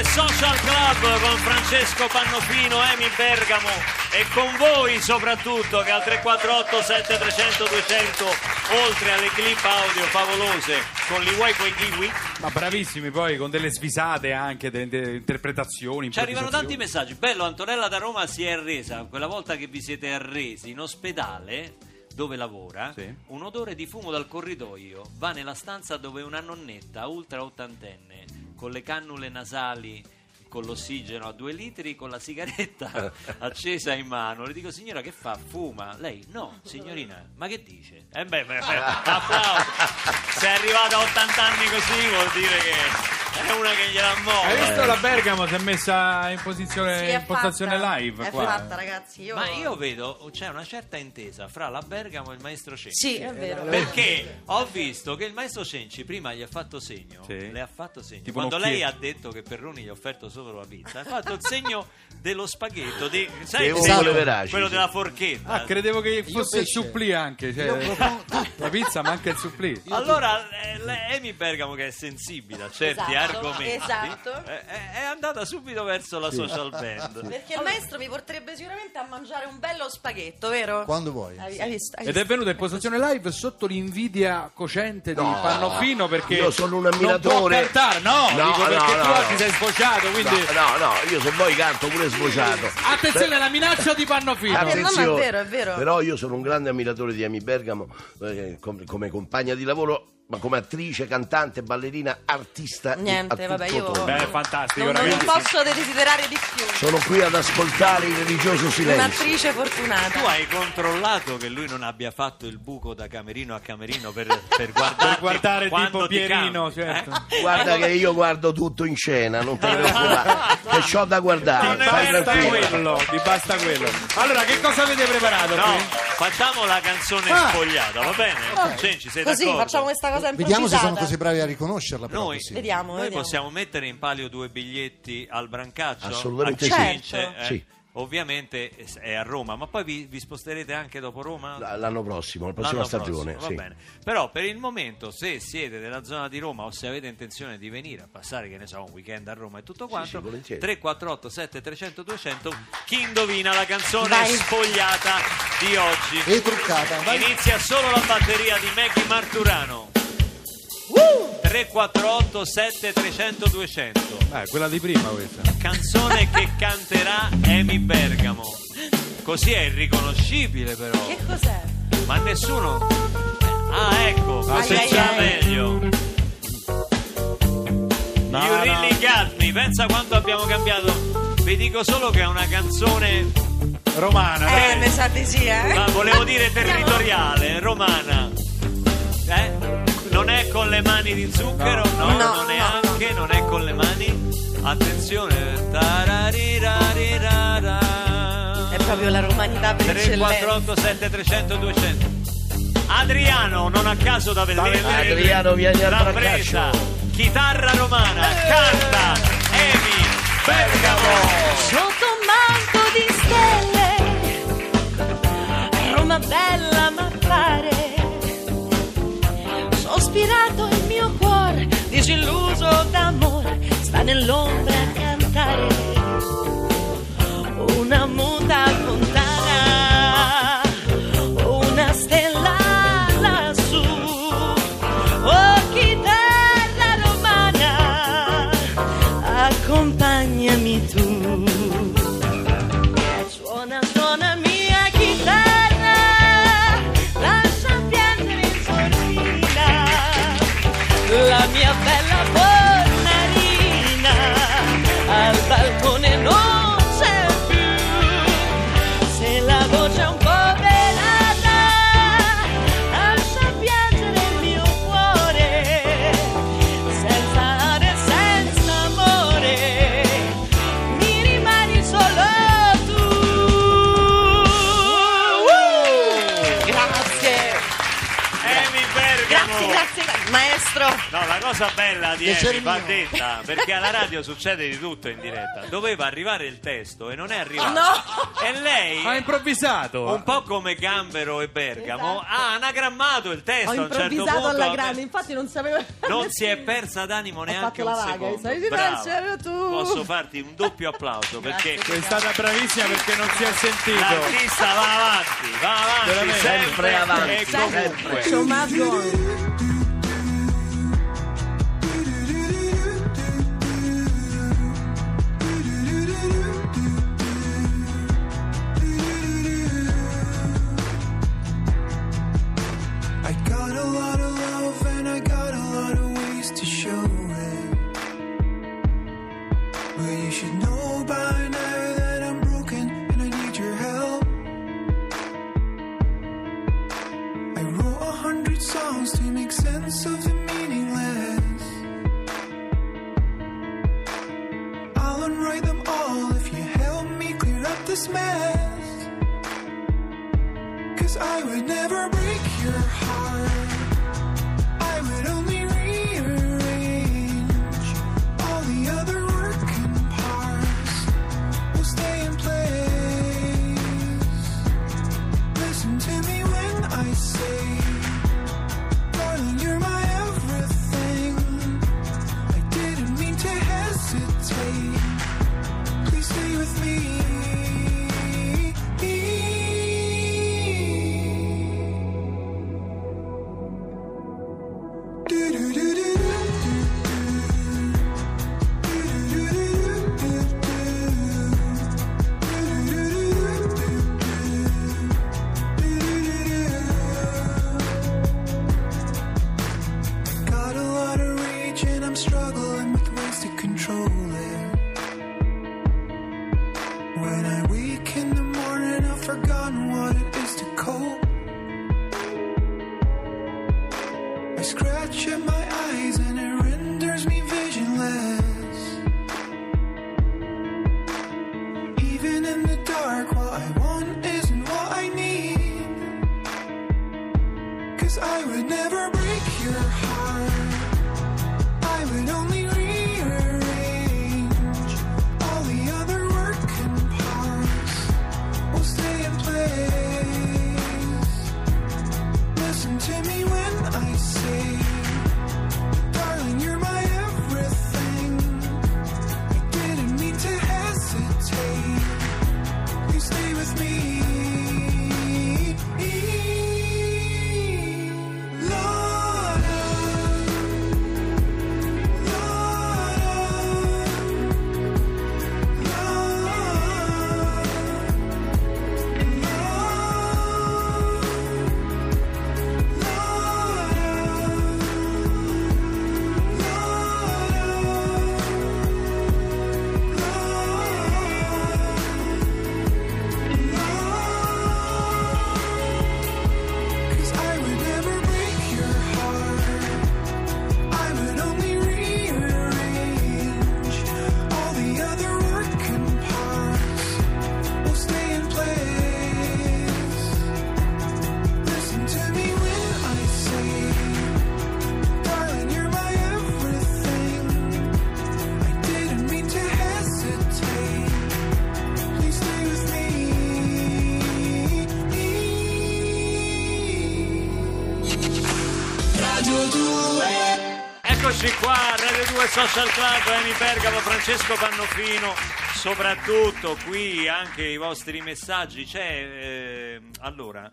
Radio 2 Social Club con Francesco Pannofino, Emi Bergamo e con voi soprattutto che al 348 7300 200 oltre alle clip audio favolose con li vuoi coi kiwi Ma bravissimi poi con delle svisate anche, delle, delle interpretazioni. ci arrivano tanti messaggi bello Antonella da Roma si è arresa quella volta che vi siete arresi in ospedale dove lavora Sì. un odore di fumo dal corridoio va nella stanza dove una nonnetta ultra ottantenne con le cannule nasali con l'ossigeno a due litri con la sigaretta accesa in mano le dico signora che fa? fuma? lei no signorina ma che dice? eh beh, beh, beh applauso se è arrivata a 80 anni così vuol dire che è una che gliela Hai muove visto la Bergamo si è messa in posizione Sì, in postazione fatta. live È qua. fatta, ragazzi. Io... Ma io vedo c'è una certa intesa fra la Bergamo e il maestro Cenci. Sì, è vero. Perché ho visto che il maestro Cenci prima gli ha fatto segno, Sì. le ha fatto segno. Tipo Quando lei ha detto che Perroni gli ha offerto solo la pizza, ha fatto il segno dello spaghetto, di, sai, Devo veraci, quello sì. della forchetta. Ah, credevo che fosse il supplì anche, cioè, la pizza manca il supplì. Allora, eh, le- Amy Bergamo, che è sensibile a certi Esatto, argomenti, esatto. eh, è, è andata subito verso la social band. Perché il maestro mi porterebbe sicuramente a mangiare un bello spaghetto, vero? Quando vuoi. Hai, hai visto? Hai Ed è venuta in posizione live sotto l'invidia cocente di Pannofino perché io sono un non può ammiratore. cantare, no, No, dico perché no, tu no, oggi no. sei sfociato, quindi No, no, no, io se vuoi canto pure sbocciato. attenzione alla minaccia di Pannofino. Ah, no, ma è Attenzione. vero, è vero. Però io sono un grande ammiratore di Amy Bergamo eh, com- come compagna di lavoro, ma come attrice, cantante, ballerina, artista. Niente, a tutto vabbè, io- tondo. Beh, è fantastico, Non, non posso desiderare di più. Sono qui ad ascoltare il religioso silenzio. Un'attrice fortunata. Tu hai controllato che lui non abbia fatto il buco da camerino a camerino per, per Per guardare tipo ti Pierino, certo. eh? Guarda che io guardo tutto in scena, non ti preoccupare, che c'ho da guardare, fai basta quello, ti basta quello. Allora, che cosa avete preparato? Facciamo la canzone Ah. spogliata, va bene? Cenci, sei Così d'accordo? facciamo questa cosa Vediamo se improvvisata. sono così bravi a riconoscerla. Però Noi, così. Vediamo, noi vediamo. possiamo mettere in palio due biglietti al Brancaccio? Assolutamente sì. Certo. eh, Sì. Ovviamente è a Roma, ma poi vi, vi sposterete anche dopo Roma? L'anno prossimo, la prossima L'anno stagione. prossimo, sì. va bene. Però per il momento, se siete della zona di Roma o se avete intenzione di venire a passare, che ne so, un weekend a Roma e tutto quanto, sì, volentieri. 348 7300 200, chi indovina la canzone Vai. spogliata di oggi? E truccata. Vai. Inizia solo la batteria di Maggie Marturano. 348 7300 200 Eh, quella di prima questa. canzone che canterà Amy Bergamo così è irriconoscibile però Che cos'è? ma nessuno ah ecco Ah, così ai, già ai. meglio No, You no. really got me pensa quanto abbiamo cambiato vi dico solo che è una canzone Romana. Eh, mi sa di sì, eh? ma volevo dire territoriale romana eh? Non è con le mani di zucchero? No, No, non no, neanche non è con le mani. Attenzione. Tararirarirara. È proprio la romanità per eccellenza. 348 7300 200 Adriano non a caso da vedere Adriano, vieni al braccaccio. presa. Chitarra romana canta Emi Bergamo. Sotto un manto di stelle, Roma bella m'appare. Sospirato il mio cuore, disilluso d'amore, sta nell'ombra a cantare. Una muta cosa bella di Emi va detta, perché alla radio succede di tutto in diretta. Doveva arrivare il testo e non è arrivato. No! E lei, Ha improvvisato. un po' come Gambero e Bergamo, ha anagrammato il testo ho a un certo improvvisato punto. alla grande, infatti non sapevo. Non si è persa d'animo neanche un secondo. tu. Posso farti un doppio applauso perché Sei stata bravissima perché non si è sentito. l'artista va avanti, va avanti, sempre Sempre avanti, e sempre. comunque. I'll them all if you help me clear up this mess. Cause I would never break your heart. 2 Social Club, Emi Bergamo, Francesco Pannofino, soprattutto qui anche i vostri messaggi. C'è eh, allora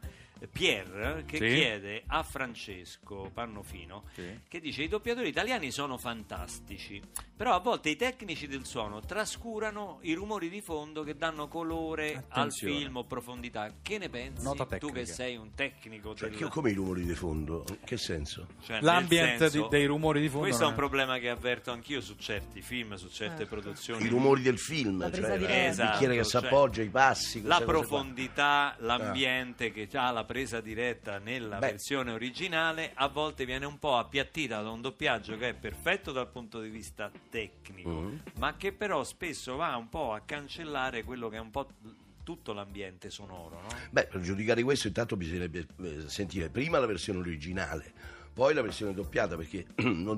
Pier che Sì. chiede a Francesco Pannofino Sì. che dice i doppiatori italiani sono fantastici, però a volte i tecnici del suono trascurano i rumori di fondo che danno colore al Attenzione. film o profondità. Che ne pensi? Nota tu che sei un tecnico Cioè, del... come i rumori di fondo? In che senso? Cioè, L'ambient senso- di- dei rumori di fondo Questo è un problema che avverto anch'io su certi film, su certe produzioni. I rumori del film, La cioè di il bicchiere che si Esatto, cioè, appoggia, i passi. La profondità, l'ambiente che ha la presa diretta nella Beh. versione originale a volte viene un po' appiattita da un doppiaggio che è perfetto dal punto di vista tecnico, Mm. ma che però spesso va un po' a cancellare quello che è un po' tutto l'ambiente sonoro, no? Beh, per giudicare questo intanto bisognerebbe eh, sentire prima la versione originale, Poi la versione doppiata, perché non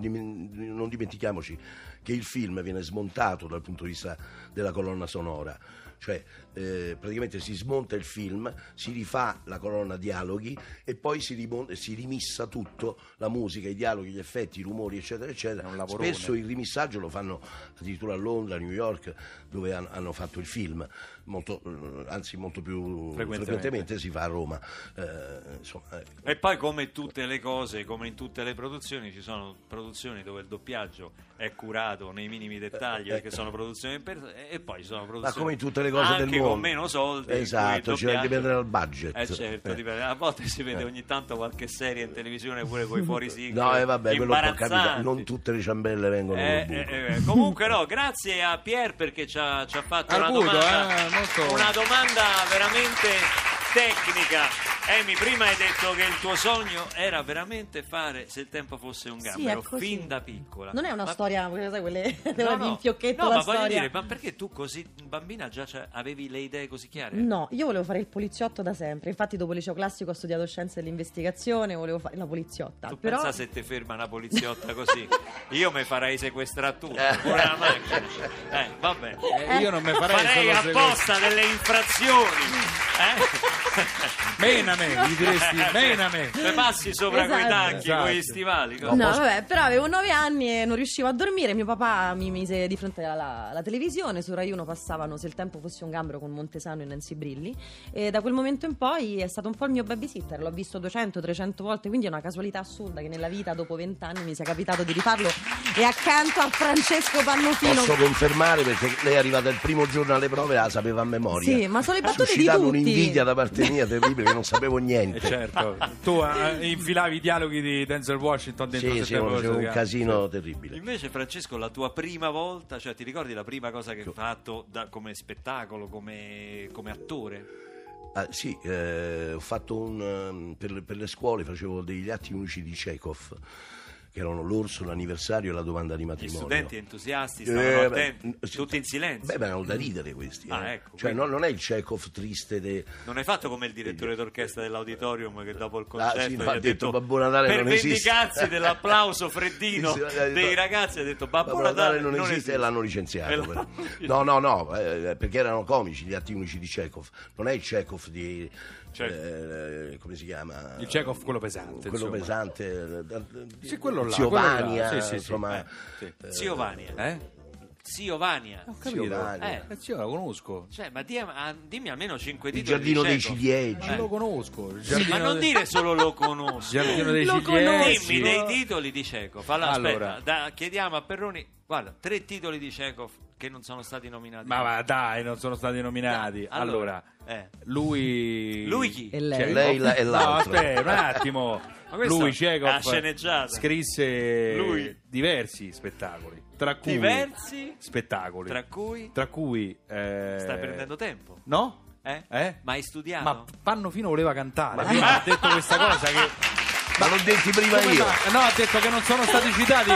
dimentichiamoci che il film viene smontato dal punto di vista della colonna sonora. Cioè, eh, praticamente si smonta il film, si rifà la colonna dialoghi e poi si, rimon- si rimissa tutto, la musica, i dialoghi, gli effetti, i rumori, eccetera, eccetera. È un lavorone. Spesso il rimissaggio lo fanno addirittura a Londra, a New York, dove han- hanno fatto il film, molto, eh, anzi molto più Frequentemente. frequentemente si fa a Roma. Eh, insomma, eh, E poi come tutte le cose, come in tutte le produzioni, ci sono produzioni dove il doppiaggio è curato nei minimi dettagli perché sono produzioni per... e poi ci sono produzioni come in tutte le cose anche con meno soldi. in cui il Esatto, cioè, dipende dal budget. Eh certo, Eh. dipende. a volte si vede ogni tanto qualche serie in televisione pure con i fuori sigla. No, e vabbè, quello può capitare. Non tutte le ciambelle vengono Eh, eh, eh, comunque no, grazie a Pier perché ci ha, ci ha fatto una Arguto, domanda, eh, molto- una domanda veramente tecnica. Emi, prima hai detto che il tuo sogno era veramente fare se il tempo fosse un Sì, gambero, così. fin da piccola. Non è una Ma- storia, quelle- sai, quelle No, no. di infiochetto No, la ma voglio storia. dire, ma perché tu così bambina già avevi le idee così chiare? No, io volevo fare il poliziotto da sempre. Infatti, dopo il liceo classico ho studiato scienze dell'investigazione, volevo fare la poliziotta. Tu Però pensa se ti ferma una poliziotta così? Io mi farei sequestrare tutto, pure la macchina. Eh, vabbè. Eh, io non mi farei, Farei apposta delle infrazioni. Eh? Mename, gli diresti, mename. Se passi sopra Esatto. quei tacchi, Esatto. con gli stivali. No, vabbè, però avevo nove anni e non riuscivo a dormire. Mio papà mi mise di fronte alla, alla televisione. Su Rai 1 passavano Se il tempo fosse un gambero con Montesano e Nancy Brilli. E da quel momento in poi è stato un po' il mio babysitter. L'ho visto 200-300 volte. Quindi è una casualità assurda che nella vita, dopo vent'anni, mi sia capitato di rifarlo. E accanto a Francesco Pannofino. Posso confermare perché lei è arrivata il primo giorno alle prove e la sapeva a memoria. Sì, ma sono le battute di Suscitando tutti. un'invidia da parte mia terribile che non sapevo niente. Eh, certo, tu eh, infilavi i dialoghi di Denzel Washington dentro Sì, sì, fosse un casino terribile. Invece, Francesco, la tua prima volta, cioè ti ricordi la prima cosa che hai fatto da- come spettacolo, come, come attore? Ah, sì, eh, ho fatto un ehm, per, le- per le scuole facevo degli atti unici di Chekhov che erano l'orso, l'anniversario e la domanda di Gli matrimonio. studenti entusiasti Eh, stavano beh, attenti, sì. tutti in silenzio. Beh, ma erano da ridere questi. Ah, eh. ecco, cioè, quindi- non, non è il Chekhov triste de- Non hai fatto come il direttore d'orchestra dell'auditorium che dopo il Ah, concerto sì, gli no, ha ha detto, Babbo Natale per non esiste." vendicarsi dell'applauso freddino Sì, sì, eh, dei no. ragazzi ha detto Babbo, Babbo Natale non, esiste, e l'hanno E licenziato. l'hanno però. licenziato. No, no, no, eh, perché erano comici gli atti unici di Chekhov. Non è il Chekhov di... Certo. eh, come si chiama? Il Chekhov, quello pesante, Quello insomma. pesante. eh, eh, Sì, quello Zio. Vania, Sì, sì, sì. insomma... Eh, sì. Zio Vania. Eh? Zio Vania. Ho capito. Vania. Eh. Eh, sì, io la conosco. Cioè, ma di- ah, dimmi almeno cinque Il titoli giardino di dei ciliegi. Eh. Lo conosco. Il Sì, ma giardino non de- dire solo lo conosco. Giardino dei Lo ciliegi. Dimmi dei titoli di Chekhov. Allora, Allora. aspetta, da- chiediamo a Perroni, guarda, tre titoli di Chekhov che non sono stati nominati. Ma va, dai, non sono stati nominati. Dai, Allora, eh. lui... Lui chi? E lei? Chekhov. Lei la- e No, l'altro. aspetta, un attimo. Lui, è Chekhov, una sceneggiata. scrisse Lui. diversi spettacoli. Tra cui... Diversi? Spettacoli. Tra cui Tra cui... eh, stai perdendo tempo. No? Eh? Eh? Ma hai studiato? Ma Pannofino voleva cantare. Prima ha detto questa cosa che... Ma l'ho detti prima Come io. fa? No, ha detto che non sono stati citati.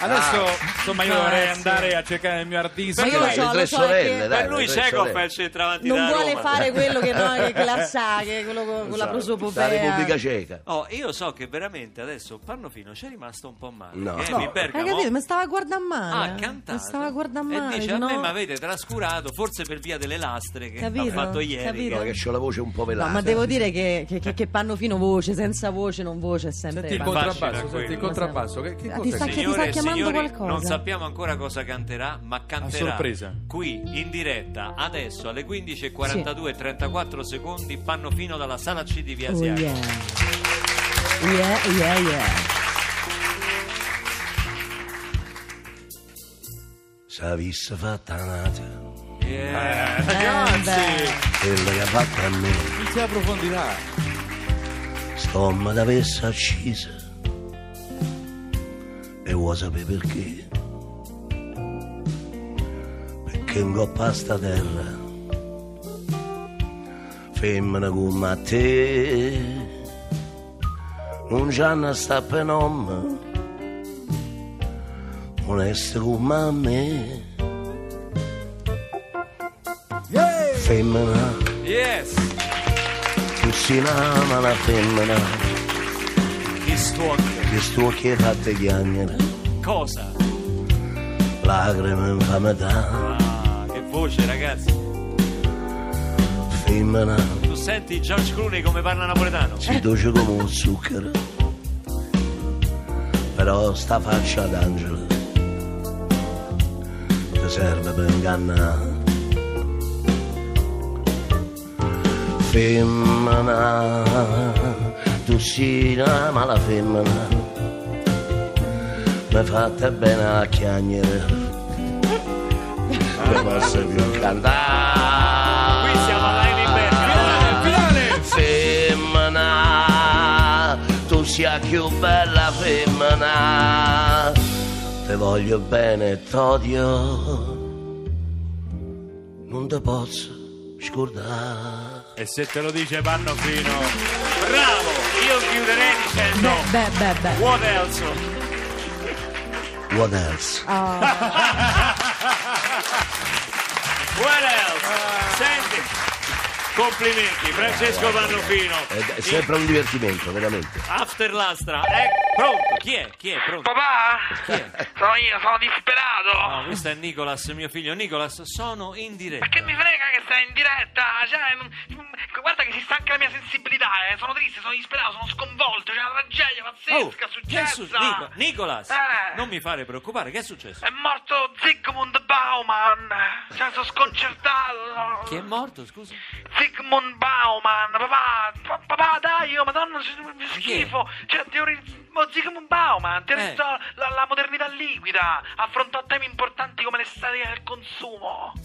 Adesso, insomma, io dovrei andare a cercare il mio artista. Ma io lo Le so, lo tre so, sorelle, dai. per lui sorelle. è il centravanti Non vuole Roma. fare quello che, no, che, la sa, che è quello con, con la La prosopopea. Repubblica Ceca. Oh, io so che veramente adesso Pannofino c'è rimasto un po' male. No. Che No. Bergamo capito? Mi stava a guardare ha male. cantato Mi stava a guardare e male. dice dice, a me no. mi avete trascurato forse per via delle lastre che Capito? ha fatto ieri Capito? No, che c'ho la voce un po' No, velata. ma devo dire che, che, che, che Pannofino voce, senza voce, non voce, è sempre... Senti il contrabbasso, quello. senti il contrabbasso. Che, che cosa sta- che ti sta chiamando signori, qualcosa? non sappiamo ancora cosa canterà, ma canterà sorpresa. qui in diretta adesso alle 15.42 e 34 secondi Pannofino dalla sala C di Via Oh Asiatica. yeah. Yeah, yeah, yeah. S'avesse fatta nata, Yeah. Eh, beh. quella che ha fatto a me, Non c'è la stomma d'avesse accisa. E vuoi sapere perché? Perché in coppa a sta terra, femmina come te, non c'hanno sta penom, onesta come me. Femmina, Yes. Si ama la femmina. Che sto che fatte chiagnere, Cosa? lacrime in fa metà, Ah, che voce, ragazzi. femmina, Tu senti George Clooney come parla napoletano? si dolce come un zucchero, però sta faccia d'angelo ti serve per ingannare. Femmina, tu sei una mala femmina, mi fatta bene a chiagnere, non posso più cantare. Qui siamo alla Berga. Femmina, tu sia più bella femmina, te voglio bene e t'odio, non te posso scordare. E se te lo dice Pannofino, Bravo! Io chiuderei dicendo Beh, beh, beh. What else? What else? What else? Senti, complimenti, Francesco Pannofino. È, è sempre un divertimento, veramente. After Lastra, è pronto. Chi è? Chi è? Pronto? Papà? Chi è? Sono io, sono disperato. No, questo è Nicolas, mio figlio. Nicolas, sono in diretta. Ma che mi frega che stai in diretta? Cioè, non- guarda che si stanca la mia sensibilità, eh. Sono triste, sono disperato, sono sconvolto. C'è una tragedia Oh, pazzesca che è su- successa. Nico- Nicolas, Eh. non mi fare preoccupare, che è successo? È morto Zygmunt Bauman. Cioè, sono sconcertato. Chi è morto, scusa? Zygmunt Bauman, papà, pa- papà, dai, oh, madonna, che schifo. Cioè, teorizzo. Zygmunt Bauman, teorizzò la, la modernità liquida, affrontò temi importanti come l'estetica del consumo.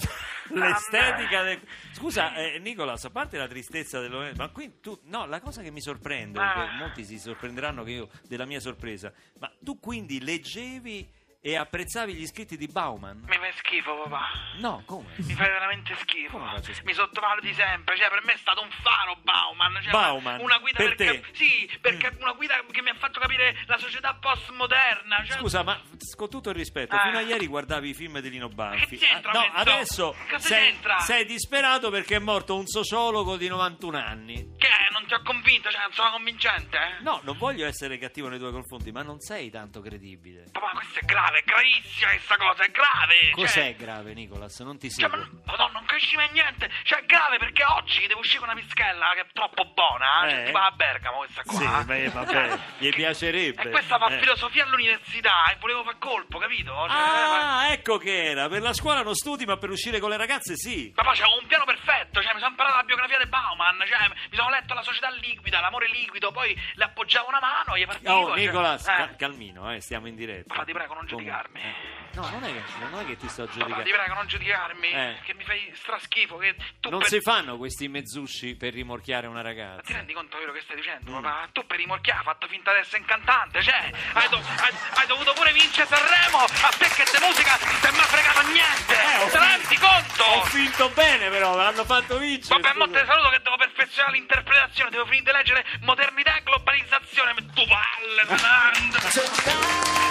L'estetica del... Scusa, eh, Nicolas, a parte la tristezza del... Ma qui tu... No, la cosa che mi sorprende, Ah. molti si sorprenderanno che io della mia sorpresa, ma tu quindi leggevi e apprezzavi gli scritti di Bauman? Mi fai schifo, papà. No, come? Mi fai veramente schifo. Come faccio schifo? Mi sottovaluti sempre. Cioè, per me è stato un faro Bauman. Cioè, Bauman? Una guida Per perché. te? Mm. Sì, perché una guida che mi ha fatto capire la società postmoderna. Cioè, Scusa, ma con tutto il rispetto, Ah. fino a ieri guardavi i film di Lino Banfi. Che c'entra, Ah, no, mezzo? adesso Cosa sei, c'entra? sei disperato perché è morto un sociologo di 91 anni. Che è? Non ti ho convinto? Cioè, non sono convincente? eh? No, non voglio essere cattivo nei tuoi confronti, ma non sei tanto credibile. Papà, questo è grave, è gravissima questa cosa, è grave. Cos'è Cioè, grave, Nicolas? Non ti cioè, seguo. ma, madonna, non capisci mai niente. Cioè, è grave perché oggi devo uscire con una pischella che è troppo buona. Eh. Cioè, si va a Bergamo questa qua. Sì, beh, vabbè, gli Che- piacerebbe. E questa fa Eh. filosofia all'università e volevo far colpo, capito? Cioè, Ah, ecco che era. Per la scuola non studi, ma per uscire con le ragazze sì. Papà, c'avevo un piano perfetto, cioè mi sono imparato la biografia di Bauman, cioè mi sono letto la società liquida, l'amore liquido, poi le appoggiavo una mano e gli partivo. Oh, cioè, Nicolas, eh. cal- calmino, eh, stiamo in diretta. Ti prego, non Comunque, giudicarmi. eh. No, non è, che, non è che ti sto giudicando. ti prego, non giudicarmi, Eh. che mi fai straschifo, che tu Non per... si fanno questi mezzucci per rimorchiare una Ma ti ragazza. rendi conto quello che stai dicendo, Mm. papà? Tu per rimorchiare hai fatto finta di essere incantante, cioè, hai, do- hai- hai dovuto pure vincere Sanremo, a te che te musica ti è mai fregato niente, Eh, te ne rendi conto? Ho finto bene, però, l'hanno fatto vincere. Vabbè, mo te saluto che devo perfezionare l'interpretazione, devo finire di leggere modernità e globalizzazione, tu palle, Fernando.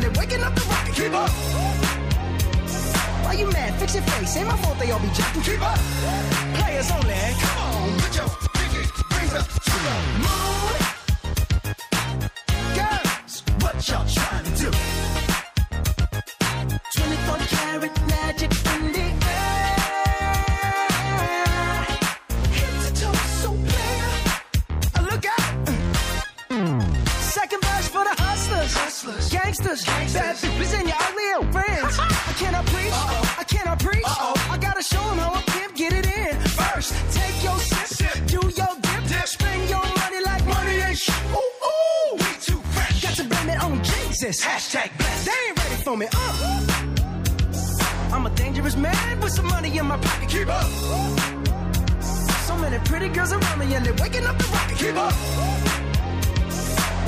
They're waking up the rocket. Keep up. Why you mad? Fix your face. Ain't my fault they all be jacking. Keep up. Players only. Come on, put your pinky rings up to the moon. Girls, what y'all trying to do? 24 karat Bad bitches and y'all real friends. I cannot preach. I cannot preach. I gotta show them how a pimp Get it in first. Take your sip. sip. Do your dip. dip. Spend your money like money ain't shit. Ooh, ooh. way too fresh. Got to blame it on Jesus. Hashtag blessed. They ain't ready for me. Uh. I'm a dangerous man with some money in my pocket. Keep up. So many pretty girls around me and they're waking up the rocket. Keep up.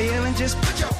Feeling, just put your.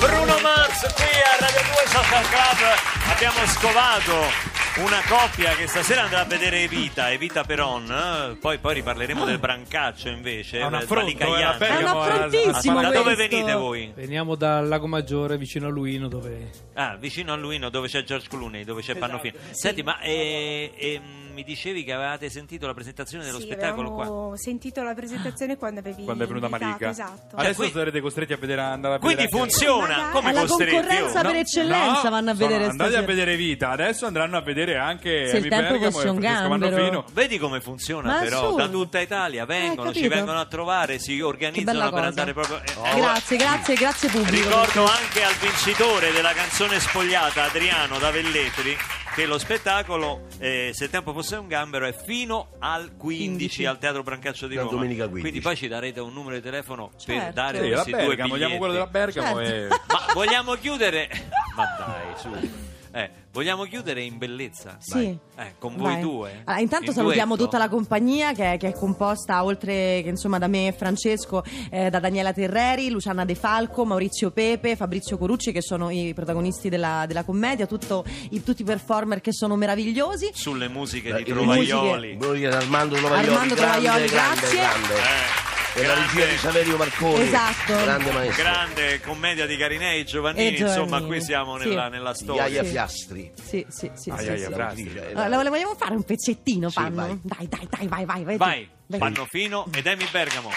Bruno Mars qui a Radio 2 Social Club abbiamo scovato una coppia che stasera andrà a vedere Evita, Evita Peron, eh? poi, poi riparleremo del brancaccio invece. È un affronto, è È affrontissimo Da dove venite voi? Veniamo dal Lago Maggiore, vicino a Luino, dove Ah, vicino a Luino dove c'è George Clooney, dove c'è Pannofino. Senti, ma eh, eh, mi dicevi che avevate sentito la presentazione dello Sì, spettacolo qua? avevamo sentito la presentazione quando avevi Quando è venuta invitato, Malika. Esatto. Adesso qui- sarete costretti a vedere andare a vedere Quindi funziona, Magari. come Alla costretti? concorrenza oh? per eccellenza No, vanno a sono vedere andati a vedere Vita, adesso andranno a vedere anche Se il Amy tempo Bergamo fosse e un Francesco gambero. Mannofino. Vedi come funziona Ma però, su. da tutta Italia vengono, ci capito? vengono a trovare, si organizzano per cosa. andare proprio... eh, eh, Grazie, grazie, grazie pubblico. Ricordo anche al vincitore della canzone spogliata, Adriano da Velletri, che lo spettacolo, eh, se il tempo fosse un gambero, è fino al 15, 15. al Teatro Brancaccio di La Roma. domenica 15. Quindi poi ci darete un numero di telefono per Certo. dare Sì, la questi due Bergamo, biglietti. diamo quello della Bergamo e... Ma vogliamo chiudere? Ma dai, su. Eh, vogliamo chiudere in bellezza? Sì. Vai. Eh, con voi Vai. due. Allora, intanto In salutiamo duetto? tutta la compagnia che è, che è composta oltre che insomma da me e Francesco eh, da Daniela Terreri, Luciana De Falco, Maurizio Pepe, Fabrizio Corucci che sono i protagonisti della, della commedia, tutto- i- tutti i performer che sono meravigliosi. Sulle musiche Eh, di Trovaglioli. Voglio dire, Armando Tovaglioli, Armando grande, Tovaglioli, grande, grazie. grande. Eh, E la regia di Saverio Marconi. Esatto. Grande maestro. grande commedia di Carinei e Giovannini, E Giovannini, insomma qui siamo sì. nella, nella storia. Iaia Sì. Fiastri. Sì, sì, sì. Ai, sì, ai, sì. eh, Allora, le vogliamo fare un pezzettino, Sì, Panno? vai. Dai, dai, dai, vai, vai. Vai, Vai, Vai. Pannofino ed Emi Bergamo.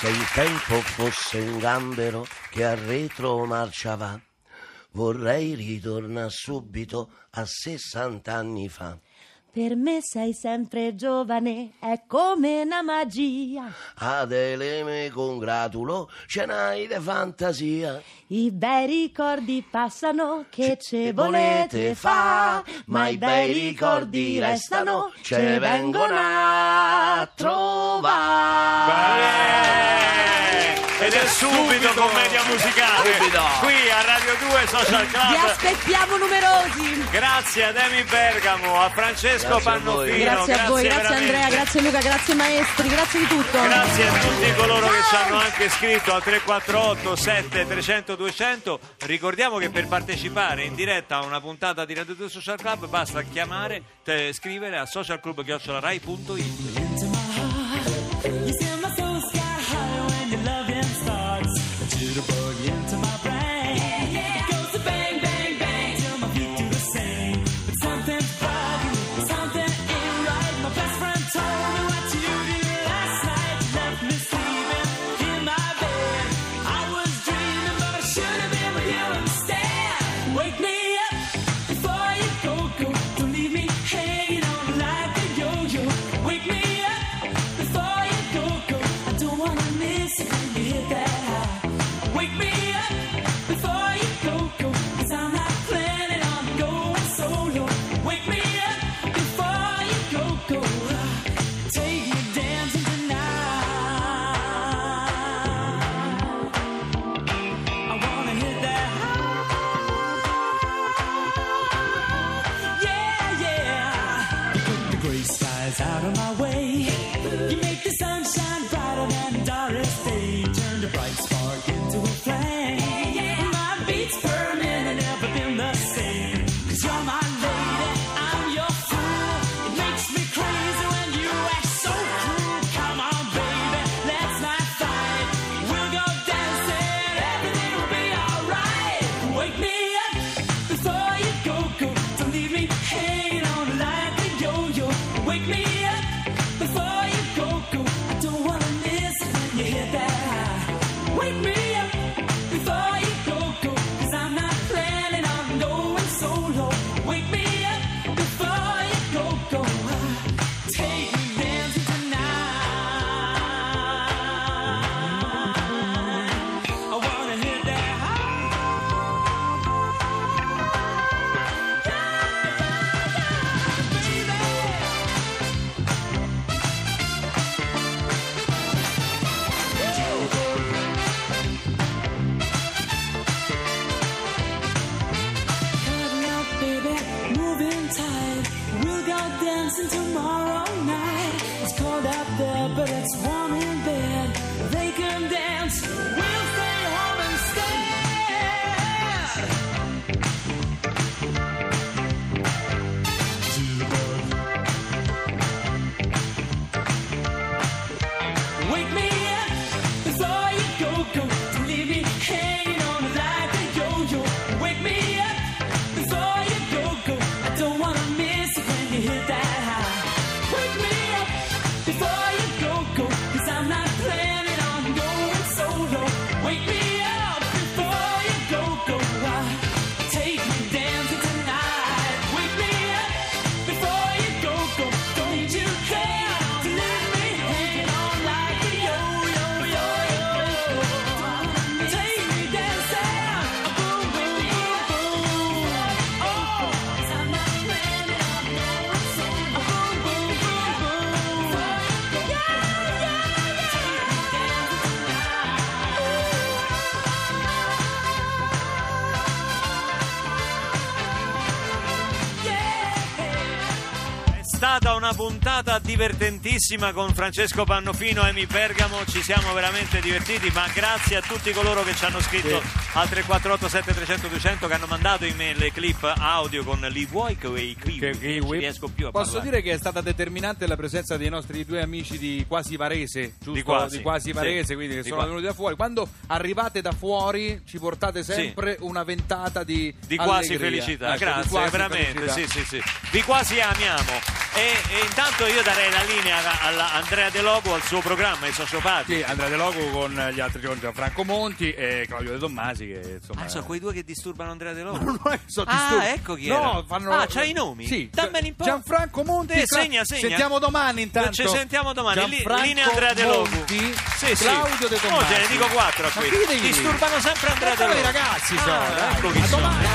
Se il tempo fosse un gambero che a retro marcia va, vorrei ritornare subito a 60 anni fa. Per me sei sempre giovane, è come una magia. Adele me congratulo, ce n'hai de fantasia. I bei ricordi passano, che ce volete volete fa? Ma i bei ricordi restano, ce vengono a trovare. Ed è subito commedia musicale Subito. qui a Radio 2 Social Vi Club. aspettiamo numerosi. Grazie ad Emi Bergamo, a Francesco Grazie a. Pannofino. Grazie a voi, grazie veramente. Andrea, grazie Luca, grazie maestri, grazie di tutto. Grazie a tutti coloro che ci hanno anche scritto al 348 7 300 200. Ricordiamo che per partecipare in diretta a una puntata di Radio 2 Social Club basta chiamare, te- scrivere a socialclub.rai.it. una puntata divertentissima con Francesco Pannofino e Emi Bergamo, ci siamo veramente divertiti, ma grazie a tutti coloro che ci hanno scritto al 348 7300 200 che hanno mandato in me le clip audio con li vuoi quei clip, Che- che- non riesco più a Posso parlare. dire che è stata determinante la presenza dei nostri due amici di Quasi Varese, giusto? Di Quasi, Varese, sì. quindi che Di sono Qua- venuti da fuori. Quando arrivate da fuori ci portate sempre una ventata di di quasi allegria. felicità, Ecco, di grazie, quasi veramente, felicità. sì, sì, sì. Vi quasi amiamo. E, e intanto io darei la linea a Andrea De Logo al suo programma, i sociopati. Sì, Andrea De Logo con gli altri con Gianfranco Monti e Claudio De Tommasi che insomma Ah, sono quei due che disturbano Andrea De Logo. non è che so Ah, ecco chi no, era. fanno Ah, c'hai i nomi? Sì. Dammeli un po'. Gianfranco Monti. Eh, Cla- segna, segna. Sentiamo domani intanto. Ci sentiamo domani. Gianfranco linea Andrea De Logo. Monti, Sì, sì. Claudio De Oh, Tommasi. te ne dico quattro a Ma quelli. Disturbano sempre Andrea De Logo. i ragazzi sono, Ah, dai. ecco chi sono. domani.